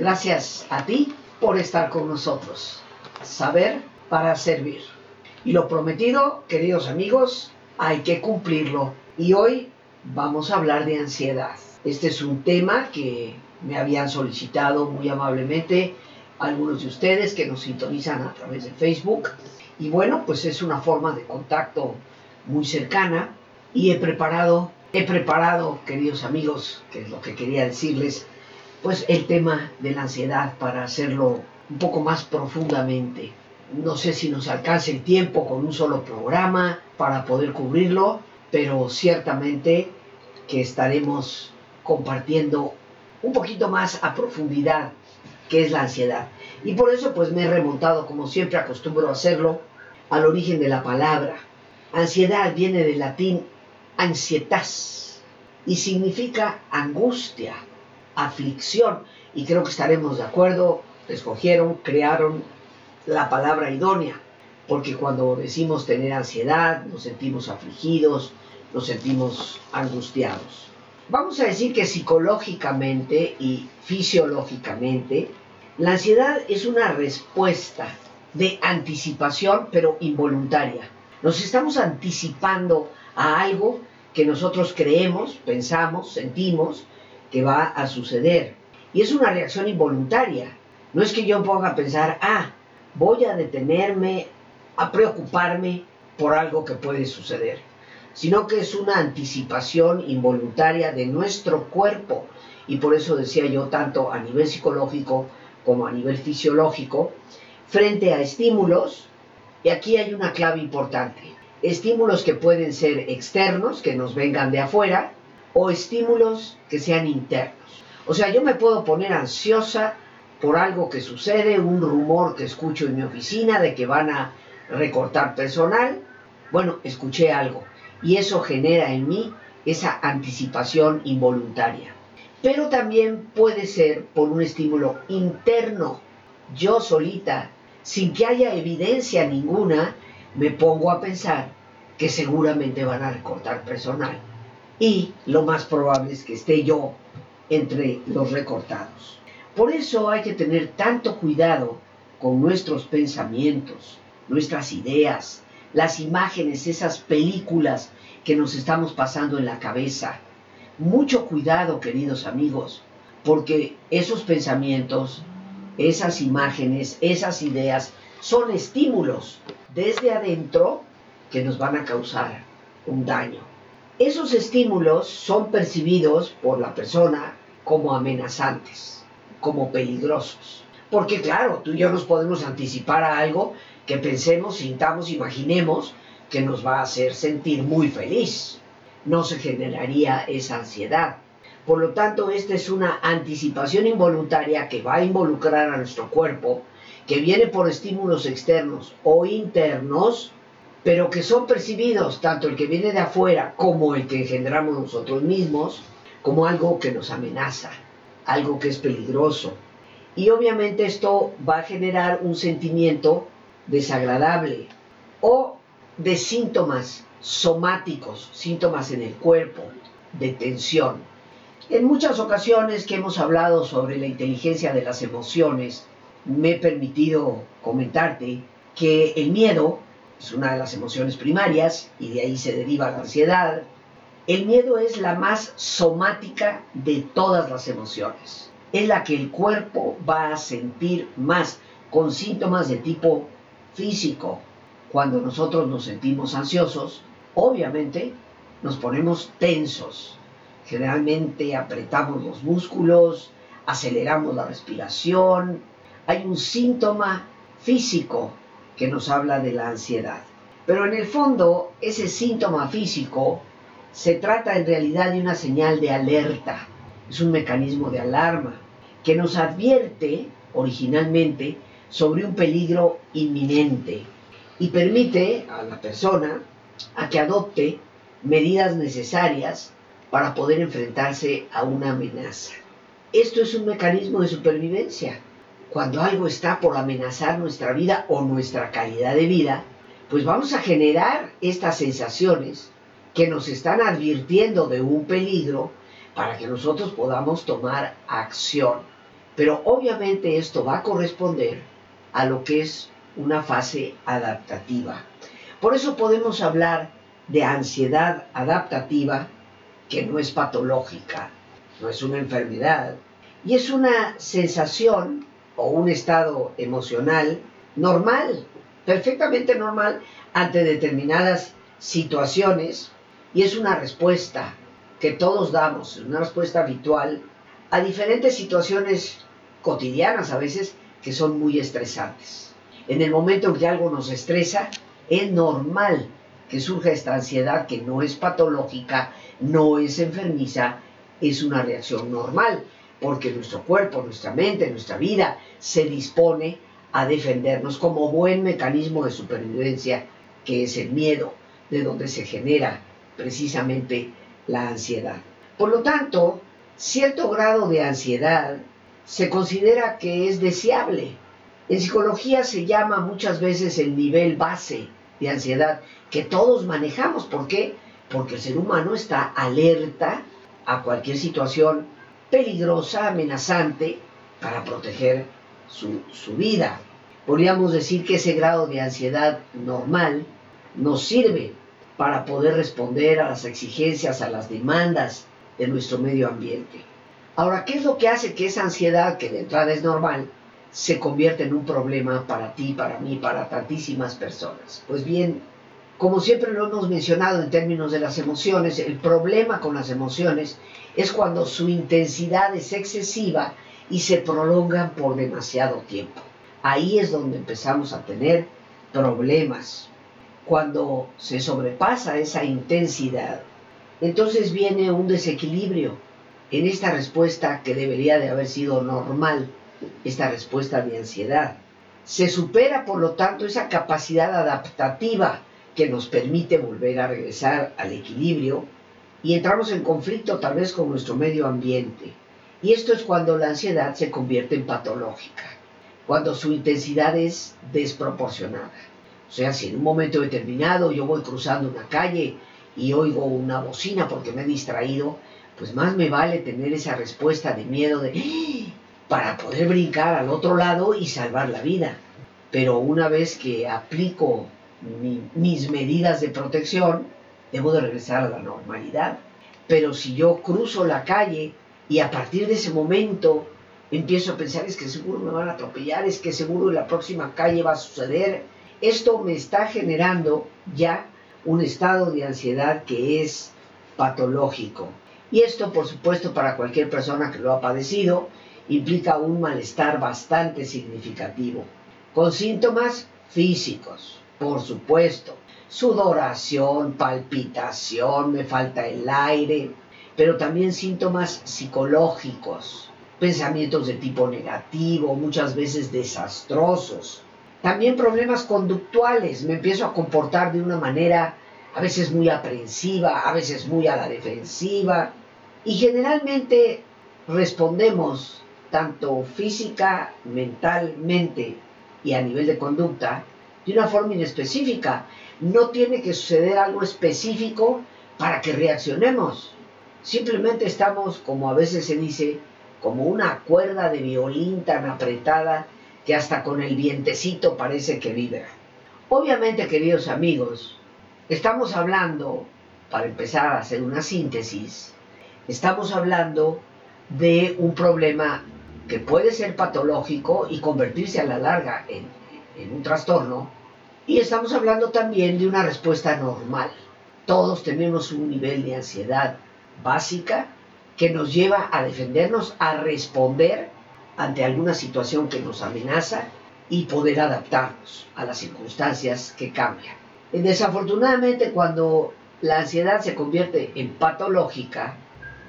Gracias a ti por estar con nosotros. Saber para servir. Y lo prometido, queridos amigos, hay que cumplirlo. Y hoy vamos a hablar de ansiedad. Este es un tema que me habían solicitado muy amablemente algunos de ustedes que nos sintonizan a través de Facebook. Y bueno, pues es una forma de contacto muy cercana y he preparado, he preparado, queridos amigos, que es lo que quería decirles, pues el tema de la ansiedad para hacerlo un poco más profundamente. No sé si nos alcance el tiempo con un solo programa para poder cubrirlo, pero ciertamente que estaremos compartiendo un poquito más a profundidad qué es la ansiedad. Y por eso pues me he remontado, como siempre acostumbro a hacerlo, al origen de la palabra. Ansiedad viene del latín ansietas y significa angustia, aflicción. Y creo que estaremos de acuerdo, escogieron, crearon la palabra idónea, porque cuando decimos tener ansiedad, nos sentimos afligidos, nos sentimos angustiados. Vamos a decir que psicológicamente y fisiológicamente, la ansiedad es una respuesta de anticipación, pero involuntaria. Nos estamos anticipando a algo que nosotros creemos, pensamos, sentimos que va a suceder. Y es una reacción involuntaria. No es que yo ponga a pensar, ah, voy a detenerme a preocuparme por algo que puede suceder, sino que es una anticipación involuntaria de nuestro cuerpo. Y por eso decía yo, tanto a nivel psicológico como a nivel fisiológico, frente a estímulos, y aquí hay una clave importante, estímulos que pueden ser externos, que nos vengan de afuera, o estímulos que sean internos. O sea, yo me puedo poner ansiosa por algo que sucede, un rumor que escucho en mi oficina de que van a recortar personal. Bueno, escuché algo y eso genera en mí esa anticipación involuntaria. Pero también puede ser por un estímulo interno. Yo solita, sin que haya evidencia ninguna, me pongo a pensar que seguramente van a recortar personal. Y lo más probable es que esté yo entre los recortados. Por eso hay que tener tanto cuidado con nuestros pensamientos, nuestras ideas, las imágenes, esas películas que nos estamos pasando en la cabeza. Mucho cuidado, queridos amigos, porque esos pensamientos, esas imágenes, esas ideas son estímulos desde adentro que nos van a causar un daño. Esos estímulos son percibidos por la persona como amenazantes como peligrosos. Porque claro, tú y yo nos podemos anticipar a algo que pensemos, sintamos, imaginemos que nos va a hacer sentir muy feliz. No se generaría esa ansiedad. Por lo tanto, esta es una anticipación involuntaria que va a involucrar a nuestro cuerpo, que viene por estímulos externos o internos, pero que son percibidos, tanto el que viene de afuera como el que generamos nosotros mismos, como algo que nos amenaza algo que es peligroso. Y obviamente esto va a generar un sentimiento desagradable o de síntomas somáticos, síntomas en el cuerpo, de tensión. En muchas ocasiones que hemos hablado sobre la inteligencia de las emociones, me he permitido comentarte que el miedo es una de las emociones primarias y de ahí se deriva la ansiedad, el miedo es la más somática de todas las emociones. Es la que el cuerpo va a sentir más con síntomas de tipo físico. Cuando nosotros nos sentimos ansiosos, obviamente nos ponemos tensos. Generalmente apretamos los músculos, aceleramos la respiración. Hay un síntoma físico que nos habla de la ansiedad. Pero en el fondo, ese síntoma físico se trata en realidad de una señal de alerta, es un mecanismo de alarma que nos advierte originalmente sobre un peligro inminente y permite a la persona a que adopte medidas necesarias para poder enfrentarse a una amenaza. Esto es un mecanismo de supervivencia. Cuando algo está por amenazar nuestra vida o nuestra calidad de vida, pues vamos a generar estas sensaciones que nos están advirtiendo de un peligro para que nosotros podamos tomar acción. Pero obviamente esto va a corresponder a lo que es una fase adaptativa. Por eso podemos hablar de ansiedad adaptativa que no es patológica, no es una enfermedad, y es una sensación o un estado emocional normal, perfectamente normal ante determinadas situaciones y es una respuesta que todos damos, una respuesta habitual a diferentes situaciones cotidianas a veces que son muy estresantes. En el momento en que algo nos estresa, es normal que surja esta ansiedad que no es patológica, no es enfermiza, es una reacción normal, porque nuestro cuerpo, nuestra mente, nuestra vida se dispone a defendernos como buen mecanismo de supervivencia que es el miedo, de donde se genera precisamente la ansiedad. Por lo tanto, cierto grado de ansiedad se considera que es deseable. En psicología se llama muchas veces el nivel base de ansiedad que todos manejamos. ¿Por qué? Porque el ser humano está alerta a cualquier situación peligrosa, amenazante, para proteger su, su vida. Podríamos decir que ese grado de ansiedad normal nos sirve para poder responder a las exigencias, a las demandas de nuestro medio ambiente. Ahora, ¿qué es lo que hace que esa ansiedad, que de entrada es normal, se convierta en un problema para ti, para mí, para tantísimas personas? Pues bien, como siempre lo hemos mencionado en términos de las emociones, el problema con las emociones es cuando su intensidad es excesiva y se prolongan por demasiado tiempo. Ahí es donde empezamos a tener problemas. Cuando se sobrepasa esa intensidad, entonces viene un desequilibrio en esta respuesta que debería de haber sido normal, esta respuesta de ansiedad. Se supera, por lo tanto, esa capacidad adaptativa que nos permite volver a regresar al equilibrio y entramos en conflicto tal vez con nuestro medio ambiente. Y esto es cuando la ansiedad se convierte en patológica, cuando su intensidad es desproporcionada. O sea, si en un momento determinado yo voy cruzando una calle y oigo una bocina porque me he distraído, pues más me vale tener esa respuesta de miedo de ¡Ah! para poder brincar al otro lado y salvar la vida. Pero una vez que aplico mis medidas de protección, debo de regresar a la normalidad. Pero si yo cruzo la calle y a partir de ese momento empiezo a pensar es que seguro me van a atropellar, es que seguro en la próxima calle va a suceder, esto me está generando ya un estado de ansiedad que es patológico. Y esto, por supuesto, para cualquier persona que lo ha padecido, implica un malestar bastante significativo, con síntomas físicos, por supuesto, sudoración, palpitación, me falta el aire, pero también síntomas psicológicos, pensamientos de tipo negativo, muchas veces desastrosos. También problemas conductuales, me empiezo a comportar de una manera a veces muy aprensiva, a veces muy a la defensiva, y generalmente respondemos tanto física, mentalmente y a nivel de conducta de una forma inespecífica. No tiene que suceder algo específico para que reaccionemos. Simplemente estamos, como a veces se dice, como una cuerda de violín tan apretada que hasta con el vientecito parece que vibra. Obviamente, queridos amigos, estamos hablando, para empezar a hacer una síntesis, estamos hablando de un problema que puede ser patológico y convertirse a la larga en, en un trastorno. Y estamos hablando también de una respuesta normal. Todos tenemos un nivel de ansiedad básica que nos lleva a defendernos, a responder ante alguna situación que nos amenaza y poder adaptarnos a las circunstancias que cambian. Desafortunadamente, cuando la ansiedad se convierte en patológica,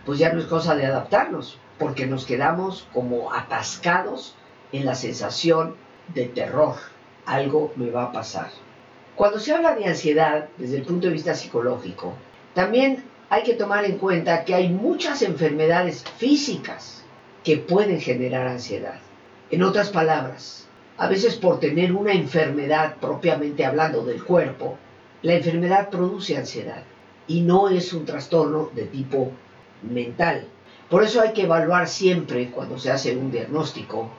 pues ya no es cosa de adaptarnos, porque nos quedamos como atascados en la sensación de terror. Algo me va a pasar. Cuando se habla de ansiedad desde el punto de vista psicológico, también hay que tomar en cuenta que hay muchas enfermedades físicas que pueden generar ansiedad. En otras palabras, a veces por tener una enfermedad propiamente hablando del cuerpo, la enfermedad produce ansiedad y no es un trastorno de tipo mental. Por eso hay que evaluar siempre cuando se hace un diagnóstico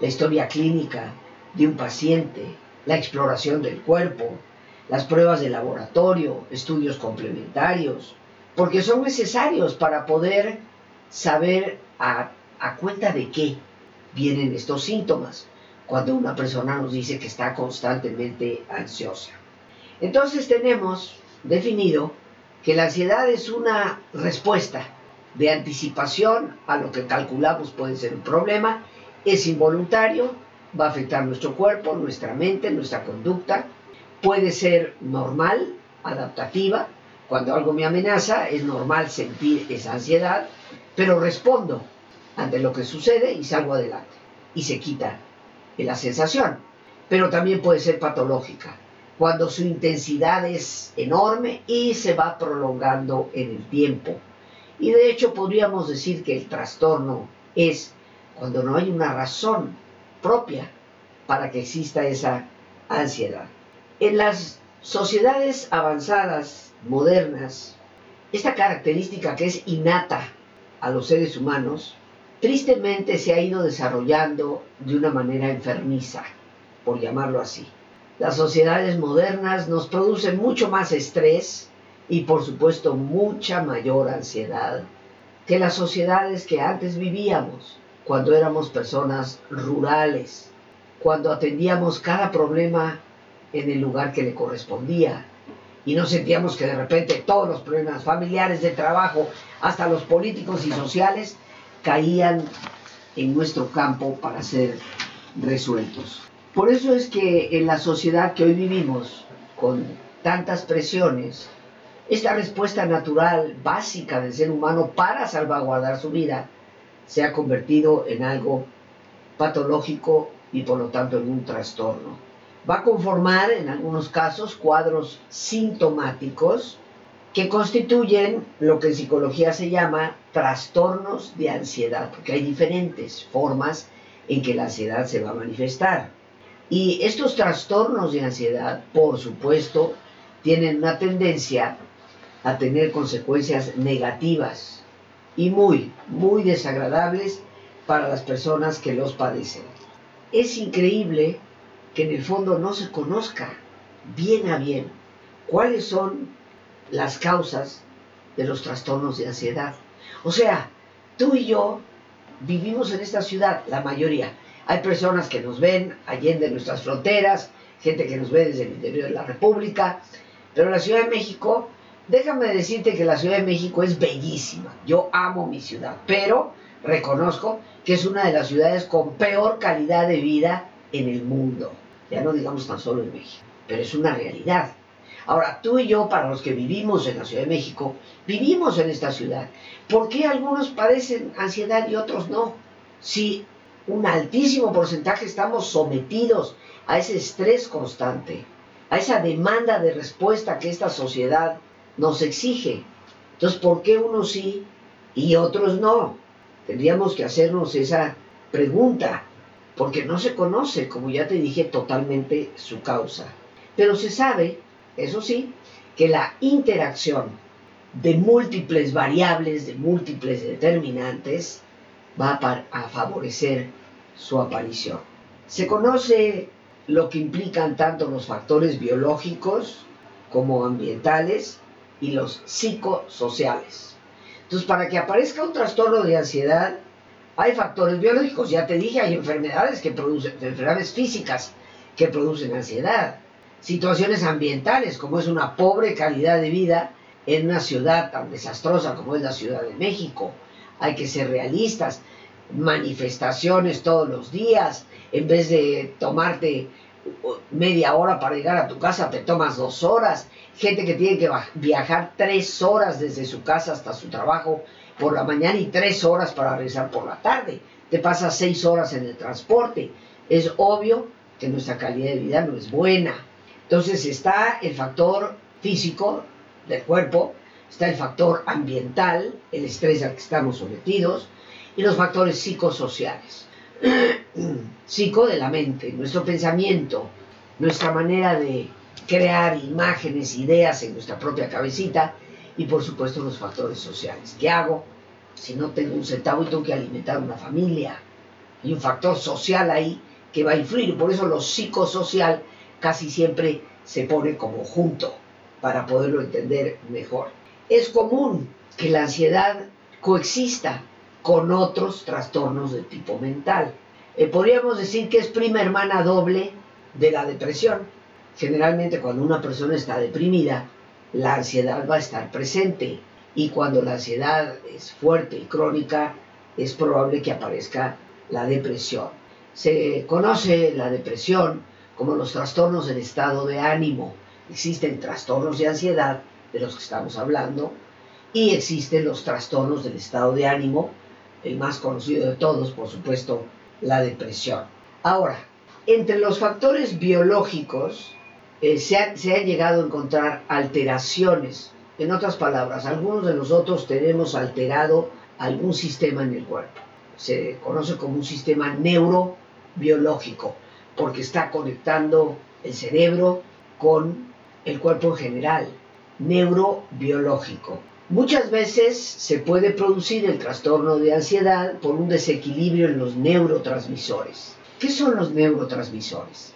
la historia clínica de un paciente, la exploración del cuerpo, las pruebas de laboratorio, estudios complementarios, porque son necesarios para poder saber a, cuenta de qué vienen estos síntomas cuando una persona nos dice que está constantemente ansiosa. Entonces tenemos definido que la ansiedad es una respuesta de anticipación a lo que calculamos puede ser un problema, es involuntario, va a afectar nuestro cuerpo, nuestra mente, nuestra conducta, puede ser normal, adaptativa, cuando algo me amenaza es normal sentir esa ansiedad, pero respondo ante lo que sucede y salgo adelante y se quita la sensación. Pero también puede ser patológica, cuando su intensidad es enorme y se va prolongando en el tiempo. Y de hecho podríamos decir que el trastorno es cuando no hay una razón propia para que exista esa ansiedad. En las sociedades avanzadas, modernas, esta característica que es innata a los seres humanos, tristemente se ha ido desarrollando de una manera enfermiza, por llamarlo así. Las sociedades modernas nos producen mucho más estrés y por supuesto mucha mayor ansiedad que las sociedades que antes vivíamos, cuando éramos personas rurales, cuando atendíamos cada problema en el lugar que le correspondía y no sentíamos que de repente todos los problemas familiares, de trabajo, hasta los políticos y sociales, caían en nuestro campo para ser resueltos. Por eso es que en la sociedad que hoy vivimos, con tantas presiones, esta respuesta natural básica del ser humano para salvaguardar su vida se ha convertido en algo patológico y por lo tanto en un trastorno. Va a conformar en algunos casos cuadros sintomáticos que constituyen lo que en psicología se llama trastornos de ansiedad, porque hay diferentes formas en que la ansiedad se va a manifestar. Y estos trastornos de ansiedad, por supuesto, tienen una tendencia a tener consecuencias negativas y muy, muy desagradables para las personas que los padecen. Es increíble que en el fondo no se conozca bien a bien cuáles son las causas de los trastornos de ansiedad. O sea, tú y yo vivimos en esta ciudad, la mayoría, hay personas que nos ven allende nuestras fronteras, gente que nos ve desde el interior de la República, pero la Ciudad de México, déjame decirte que la Ciudad de México es bellísima. Yo amo mi ciudad, pero reconozco que es una de las ciudades con peor calidad de vida en el mundo. Ya no digamos tan solo en México, pero es una realidad. Ahora, tú y yo, para los que vivimos en la Ciudad de México, vivimos en esta ciudad. ¿Por qué algunos padecen ansiedad y otros no? Si un altísimo porcentaje estamos sometidos a ese estrés constante, a esa demanda de respuesta que esta sociedad nos exige. Entonces, ¿por qué unos sí y otros no? Tendríamos que hacernos esa pregunta, porque no se conoce, como ya te dije, totalmente su causa. Pero se sabe, eso sí, que la interacción de múltiples variables, de múltiples determinantes, va a, favorecer su aparición. Se conoce lo que implican tanto los factores biológicos como ambientales y los psicosociales. Entonces, para que aparezca un trastorno de ansiedad, hay factores biológicos, ya te dije, hay enfermedades que producen, enfermedades físicas que producen ansiedad, situaciones ambientales, como es una pobre calidad de vida en una ciudad tan desastrosa como es la Ciudad de México. Hay que ser realistas, manifestaciones todos los días, en vez de tomarte media hora para llegar a tu casa, te tomas dos horas. Gente que tiene que viajar tres horas desde su casa hasta su trabajo por la mañana y tres horas para regresar por la tarde. Te pasas seis horas en el transporte. Es obvio que nuestra calidad de vida no es buena. Entonces está el factor físico del cuerpo, está el factor ambiental, el estrés al que estamos sometidos, y los factores psicosociales. Psico de la mente, nuestro pensamiento, nuestra manera de crear imágenes, ideas en nuestra propia cabecita y por supuesto los factores sociales. ¿Qué hago? si no tengo un centavo y tengo que alimentar una familia. Hay un factor social ahí que va a influir, por eso lo psicosocial casi siempre se pone como junto para poderlo entender mejor. Es común que la ansiedad coexista con otros trastornos de tipo mental. Eh, podríamos decir que es prima hermana doble de la depresión. Generalmente cuando una persona está deprimida, la ansiedad va a estar presente y cuando la ansiedad es fuerte y crónica, es probable que aparezca la depresión. Se conoce la depresión como los trastornos del estado de ánimo. Existen trastornos de ansiedad, de los que estamos hablando, y existen los trastornos del estado de ánimo, el más conocido de todos, por supuesto, la depresión. Ahora, entre los factores biológicos eh, se, ha, se han llegado a encontrar alteraciones. En otras palabras, algunos de nosotros tenemos alterado algún sistema en el cuerpo. Se conoce como un sistema neurobiológico, porque está conectando el cerebro con el cuerpo en general, neurobiológico. Muchas veces se puede producir el trastorno de ansiedad por un desequilibrio en los neurotransmisores. ¿Qué son los neurotransmisores?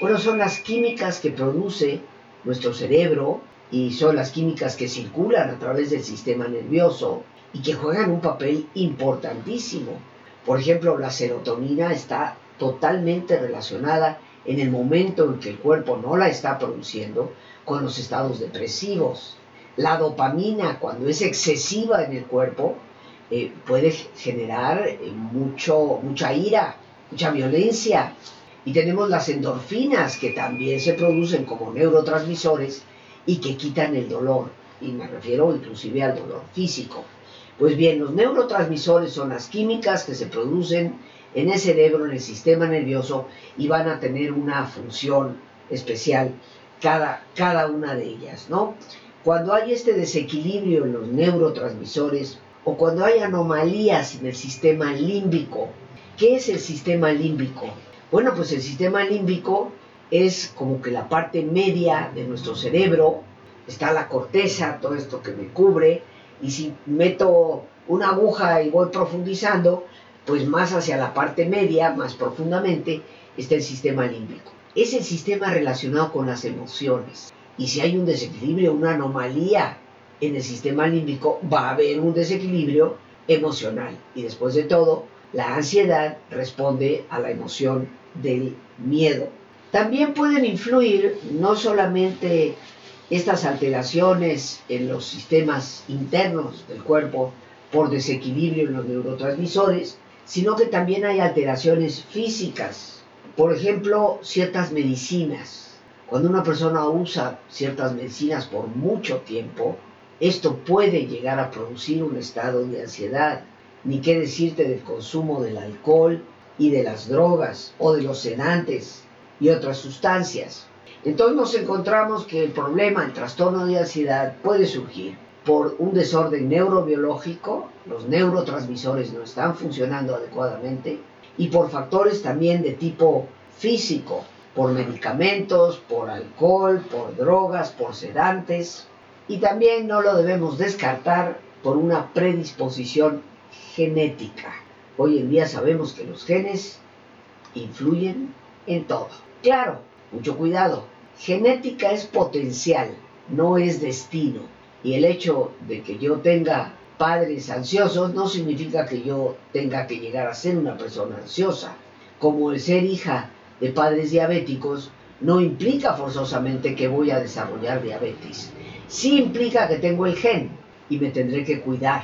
Bueno, son las químicas que produce nuestro cerebro y son las químicas que circulan a través del sistema nervioso y que juegan un papel importantísimo. Por ejemplo, la serotonina está totalmente relacionada en el momento en que el cuerpo no la está produciendo con los estados depresivos. La dopamina, cuando es excesiva en el cuerpo, eh, puede generar eh, mucho, mucha ira, mucha violencia. Y tenemos las endorfinas, que también se producen como neurotransmisores y que quitan el dolor. Y me refiero inclusive al dolor físico. Pues bien, los neurotransmisores son las químicas que se producen en el cerebro, en el sistema nervioso, y van a tener una función especial cada, cada una de ellas, ¿no? Cuando hay este desequilibrio en los neurotransmisores o cuando hay anomalías en el sistema límbico, ¿qué es el sistema límbico? Bueno, pues el sistema límbico es como que la parte media de nuestro cerebro, está la corteza, todo esto que me cubre, y si meto una aguja y voy profundizando, pues más hacia la parte media, más profundamente, está el sistema límbico. Es el sistema relacionado con las emociones. Y si hay un desequilibrio, una anomalía en el sistema límbico, va a haber un desequilibrio emocional. Y después de todo, la ansiedad responde a la emoción del miedo. También pueden influir no solamente estas alteraciones en los sistemas internos del cuerpo por desequilibrio en los neurotransmisores, sino que también hay alteraciones físicas. Por ejemplo, ciertas medicinas cuando una persona usa ciertas medicinas por mucho tiempo, esto puede llegar a producir un estado de ansiedad. Ni qué decirte del consumo del alcohol y de las drogas o de los sedantes y otras sustancias. Entonces nos encontramos que el problema, el trastorno de ansiedad puede surgir por un desorden neurobiológico, los neurotransmisores no están funcionando adecuadamente, y por factores también de tipo físico, por medicamentos, por alcohol, por drogas, por sedantes. Y también no lo debemos descartar por una predisposición genética. Hoy en día sabemos que los genes influyen en todo. Claro, mucho cuidado. Genética es potencial, no es destino. Y el hecho de que yo tenga padres ansiosos no significa que yo tenga que llegar a ser una persona ansiosa. Como el ser hija de padres diabéticos no implica forzosamente que voy a desarrollar diabetes. Sí implica que tengo el gen y me tendré que cuidar.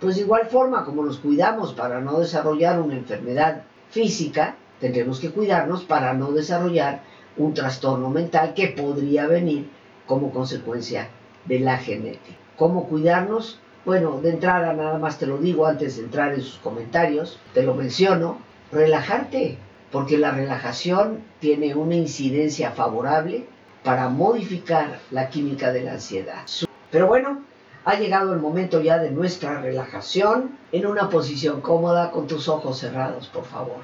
Pues de igual forma como nos cuidamos para no desarrollar una enfermedad física, tendremos que cuidarnos para no desarrollar un trastorno mental que podría venir como consecuencia de la genética. ¿Cómo cuidarnos? Bueno, de entrada nada más te lo digo antes de entrar en sus comentarios, te lo menciono, relajarte, porque la relajación tiene una incidencia favorable para modificar la química de la ansiedad. Pero bueno, ha llegado el momento ya de nuestra relajación en una posición cómoda con tus ojos cerrados, por favor.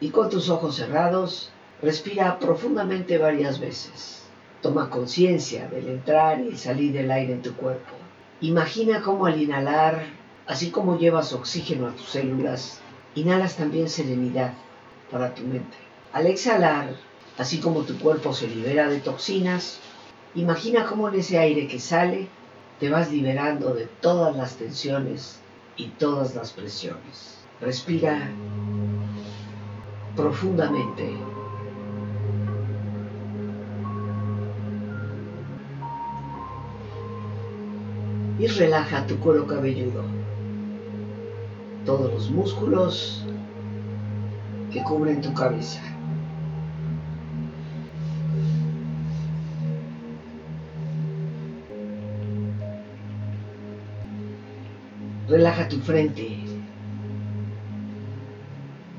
Y con tus ojos cerrados, respira profundamente varias veces. Toma conciencia del entrar y salir del aire en tu cuerpo. Imagina cómo al inhalar Así como llevas oxígeno a tus células, inhalas también serenidad para tu mente. Al exhalar, así como tu cuerpo se libera de toxinas, imagina cómo en ese aire que sale te vas liberando de todas las tensiones y todas las presiones. Respira profundamente. Y relaja tu cuero cabelludo, todos los músculos que cubren tu cabeza. Relaja tu frente.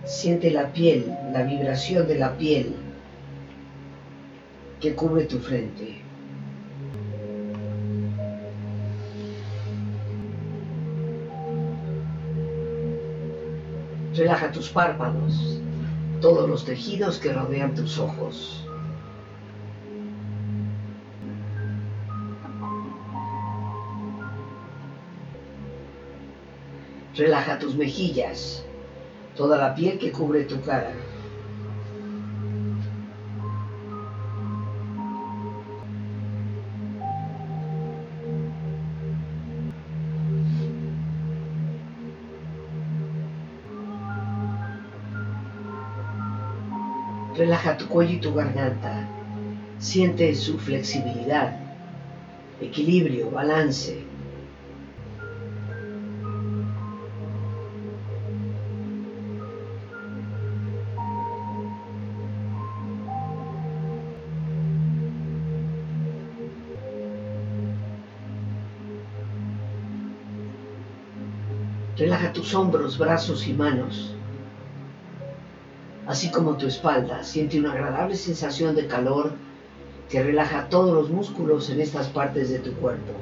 Siente la piel, la vibración de la piel que cubre tu frente. Relaja tus párpados, todos los tejidos que rodean tus ojos. Relaja tus mejillas, toda la piel que cubre tu cara. Relaja tu cuello y tu garganta. Siente su flexibilidad, equilibrio, balance. Relaja tus hombros, brazos y manos, así como tu espalda. Siente una agradable sensación de calor que relaja todos los músculos en estas partes de tu cuerpo.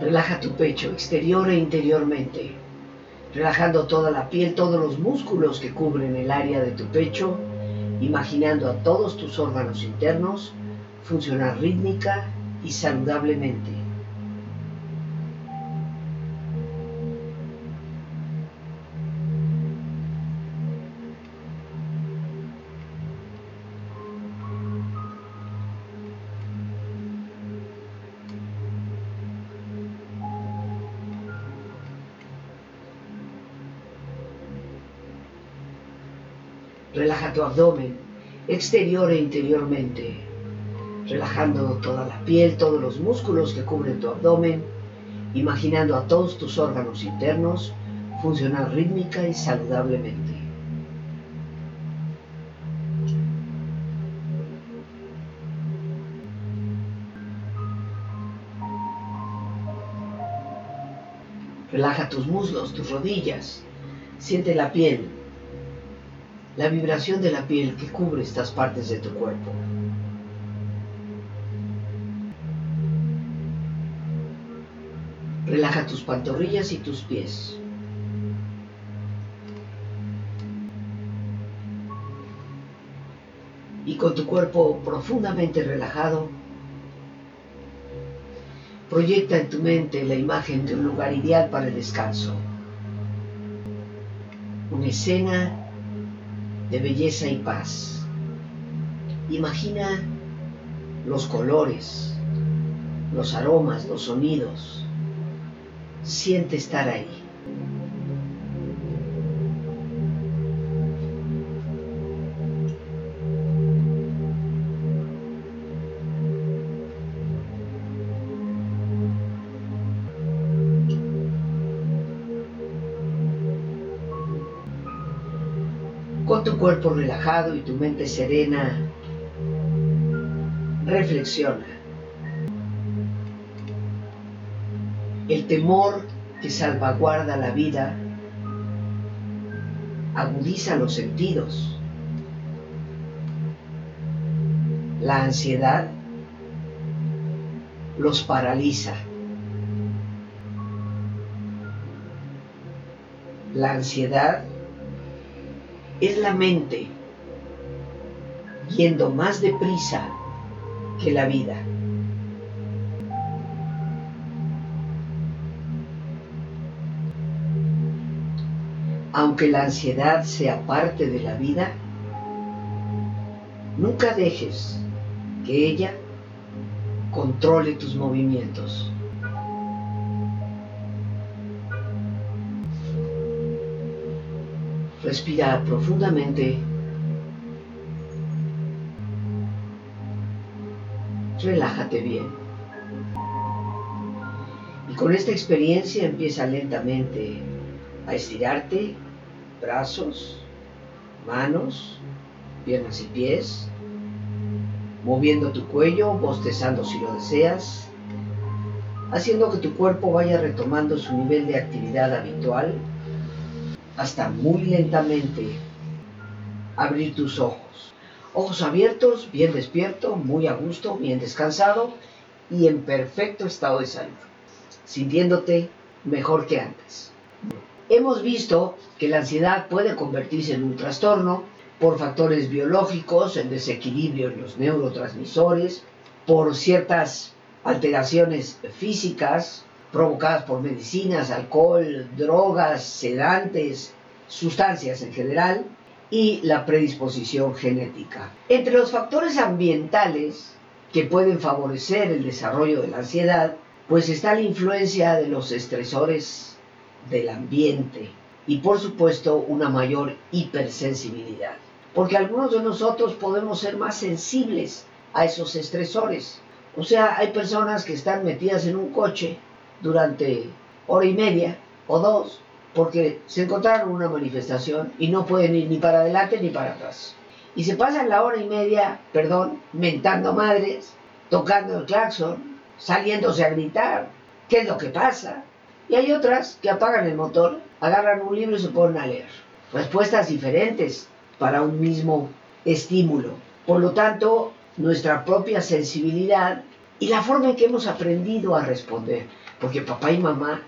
Relaja tu pecho exterior e interiormente relajando toda la piel, todos los músculos que cubren el área de tu pecho, imaginando a todos tus órganos internos funcionar rítmica y saludablemente. Relaja tu abdomen, exterior e interiormente, relajando toda la piel, todos los músculos que cubren tu abdomen, imaginando a todos tus órganos internos funcionar rítmica y saludablemente. Relaja tus muslos, tus rodillas, siente la piel, la vibración de la piel que cubre estas partes de tu cuerpo. Relaja tus pantorrillas y tus pies. Y con tu cuerpo profundamente relajado, proyecta en tu mente la imagen de un lugar ideal para el descanso. Una escena de belleza y paz. Imagina los colores, los aromas, los sonidos. Siente estar ahí. Tu cuerpo relajado y tu mente serena, reflexiona. El temor que salvaguarda la vida agudiza los sentidos. La ansiedad los paraliza. La ansiedad es la mente yendo más deprisa que la vida. Aunque la ansiedad sea parte de la vida, nunca dejes que ella controle tus movimientos. Respira profundamente. Relájate bien. Y con esta experiencia empieza lentamente a estirarte brazos, manos, piernas y pies, moviendo tu cuello, bostezando si lo deseas, haciendo que tu cuerpo vaya retomando su nivel de actividad habitual hasta muy lentamente abrir tus ojos. Ojos abiertos, bien despierto, muy a gusto, bien descansado y en perfecto estado de salud, sintiéndote mejor que antes. Hemos visto que la ansiedad puede convertirse en un trastorno por factores biológicos, en desequilibrio en los neurotransmisores, por ciertas alteraciones físicas, provocadas por medicinas, alcohol, drogas, sedantes, sustancias en general y la predisposición genética. Entre los factores ambientales que pueden favorecer el desarrollo de la ansiedad, pues está la influencia de los estresores del ambiente y por supuesto una mayor hipersensibilidad. Porque algunos de nosotros podemos ser más sensibles a esos estresores. O sea, hay personas que están metidas en un coche durante hora y media o dos porque se encontraron una manifestación y no pueden ir ni para adelante ni para atrás. Y se pasan la hora y media, perdón, mentando madres, tocando el claxon, saliéndose a gritar, ¿qué es lo que pasa? Y hay otras que apagan el motor, agarran un libro y se ponen a leer. Respuestas diferentes para un mismo estímulo. Por lo tanto, nuestra propia sensibilidad y la forma en que hemos aprendido a responder porque papá y mamá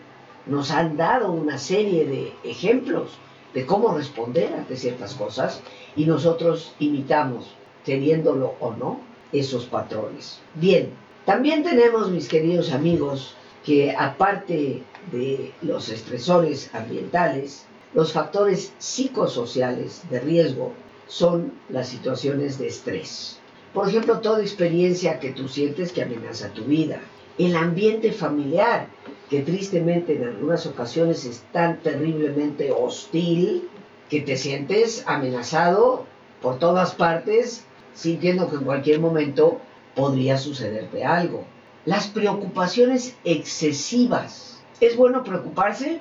nos han dado una serie de ejemplos de cómo responder ante ciertas cosas y nosotros imitamos, queriéndolo o no, esos patrones. Bien, también tenemos, mis queridos amigos, que aparte de los estresores ambientales, los factores psicosociales de riesgo son las situaciones de estrés. Por ejemplo, toda experiencia que tú sientes que amenaza tu vida, el ambiente familiar, que tristemente en algunas ocasiones es tan terriblemente hostil que te sientes amenazado por todas partes, sintiendo que en cualquier momento podría sucederte algo. Las preocupaciones excesivas. ¿Es bueno preocuparse?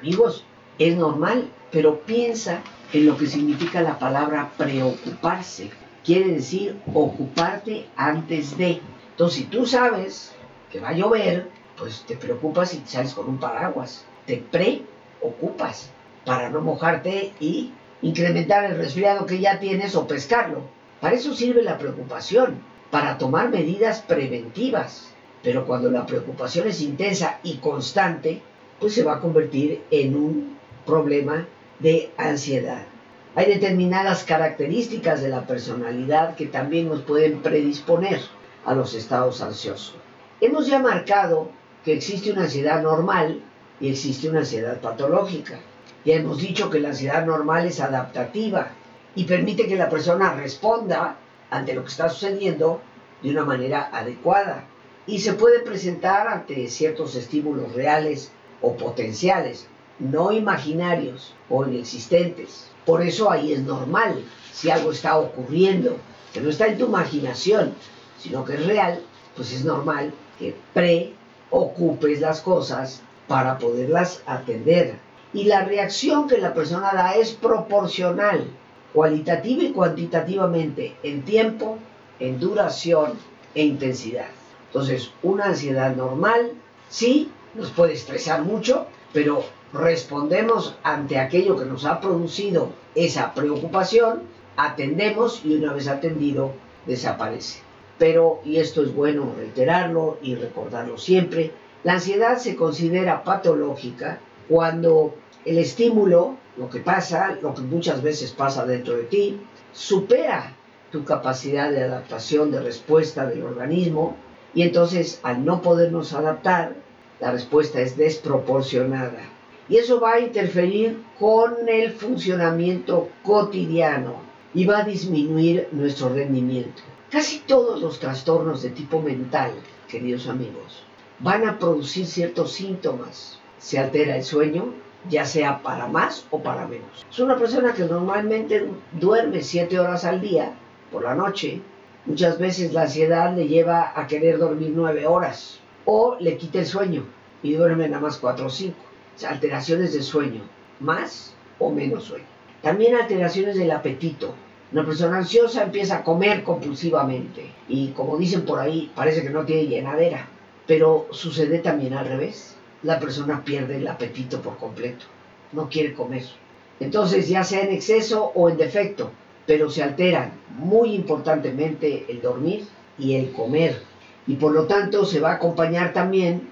Amigos, es normal, pero piensa en lo que significa la palabra preocuparse. Quiere decir ocuparte antes de. Entonces, si tú sabes que va a llover, pues te preocupas y sales con un paraguas. Te preocupas para no mojarte y incrementar el resfriado que ya tienes o pescarlo. Para eso sirve la preocupación, para tomar medidas preventivas. Pero cuando la preocupación es intensa y constante, pues se va a convertir en un problema de ansiedad. Hay determinadas características de la personalidad que también nos pueden predisponer a los estados ansiosos. Hemos ya marcado que existe una ansiedad normal y existe una ansiedad patológica. Ya hemos dicho que la ansiedad normal es adaptativa y permite que la persona responda ante lo que está sucediendo de una manera adecuada y se puede presentar ante ciertos estímulos reales o potenciales, no imaginarios o inexistentes. Por eso ahí es normal, si algo está ocurriendo, que no está en tu imaginación, sino que es real, pues es normal que preocupes las cosas para poderlas atender. Y la reacción que la persona da es proporcional, cualitativa y cuantitativamente, en tiempo, en duración e intensidad. Entonces, una ansiedad normal, sí, nos puede estresar mucho, pero respondemos ante aquello que nos ha producido esa preocupación, atendemos y una vez atendido, desaparece. Pero, y esto es bueno reiterarlo y recordarlo siempre, la ansiedad se considera patológica cuando el estímulo, lo que pasa, lo que muchas veces pasa dentro de ti, supera tu capacidad de adaptación, de respuesta del organismo, y entonces al no podernos adaptar, la respuesta es desproporcionada. Y eso va a interferir con el funcionamiento cotidiano y va a disminuir nuestro rendimiento. Casi todos los trastornos de tipo mental, queridos amigos, van a producir ciertos síntomas. Se altera el sueño, ya sea para más o para menos. Es una persona que normalmente duerme 7 horas al día por la noche. Muchas veces la ansiedad le lleva a querer dormir 9 horas o le quita el sueño y duerme nada más 4 o 5. alteraciones del sueño, más o menos sueño. También alteraciones del apetito. Una persona ansiosa empieza a comer compulsivamente y como dicen por ahí, parece que no tiene llenadera. Pero sucede también al revés. La persona pierde el apetito por completo. No quiere comer. Entonces, ya sea en exceso o en defecto, pero se alteran muy importantemente el dormir y el comer. Y por lo tanto se va a acompañar también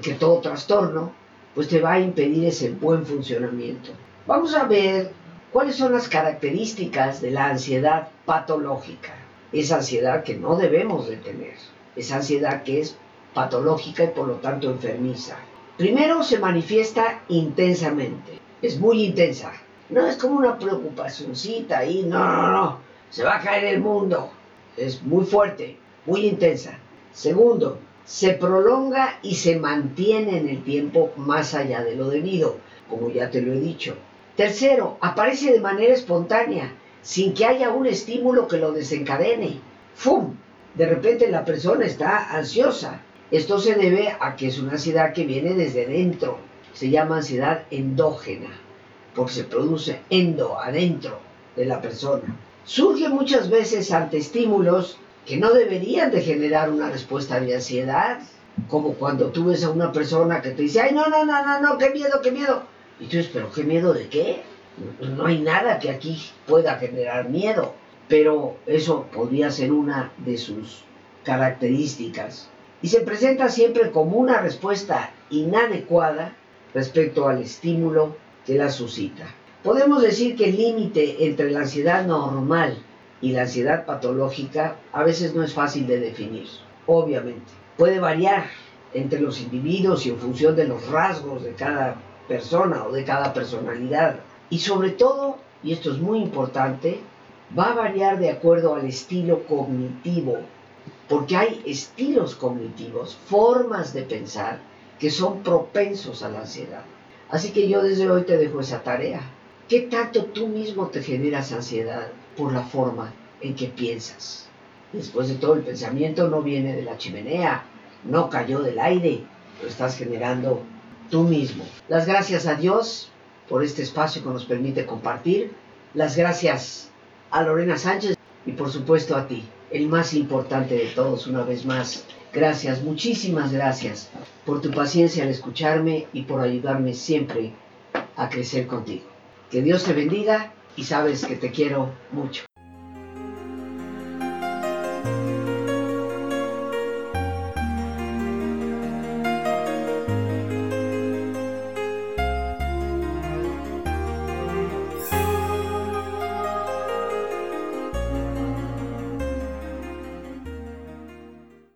que todo trastorno pues te va a impedir ese buen funcionamiento. Vamos a ver ¿Cuáles son las características de la ansiedad patológica? Esa ansiedad que no debemos de tener, esa ansiedad que es patológica y por lo tanto enfermiza. Primero se manifiesta intensamente, es muy intensa. No es como una preocupacióncita ahí, no, no, no, se va a caer el mundo. Es muy fuerte, muy intensa. Segundo, se prolonga y se mantiene en el tiempo más allá de lo debido, como ya te lo he dicho. Tercero, aparece de manera espontánea, sin que haya un estímulo que lo desencadene. ¡Fum! De repente la persona está ansiosa. Esto se debe a que es una ansiedad que viene desde dentro. Se llama ansiedad endógena, porque se produce endo, adentro de la persona. Surge muchas veces ante estímulos que no deberían de generar una respuesta de ansiedad, como cuando tú ves a una persona que te dice, ay, no, no, no, no, no, qué miedo, qué miedo y pero qué miedo de qué? No hay nada que aquí pueda generar miedo. Pero eso podría ser una de sus características. Y se presenta siempre como una respuesta inadecuada respecto al estímulo que la suscita. Podemos decir que el límite entre la ansiedad normal y la ansiedad patológica a veces no es fácil de definir, obviamente. Puede variar entre los individuos y en función de los rasgos de cada persona o de cada personalidad. Y sobre todo, y esto es muy importante, va a variar de acuerdo al estilo cognitivo, porque hay estilos cognitivos, formas de pensar que son propensos a la ansiedad. Así que yo desde hoy te dejo esa tarea. ¿Qué tanto tú mismo te generas ansiedad por la forma en que piensas? Después de todo, el pensamiento no viene de la chimenea, no cayó del aire, lo estás generando tú mismo. Las gracias a Dios por este espacio que nos permite compartir. Las gracias a Lorena Sánchez y por supuesto a ti, el más importante de todos, una vez más. Gracias, muchísimas gracias por tu paciencia al escucharme y por ayudarme siempre a crecer contigo. Que Dios te bendiga y sabes que te quiero mucho.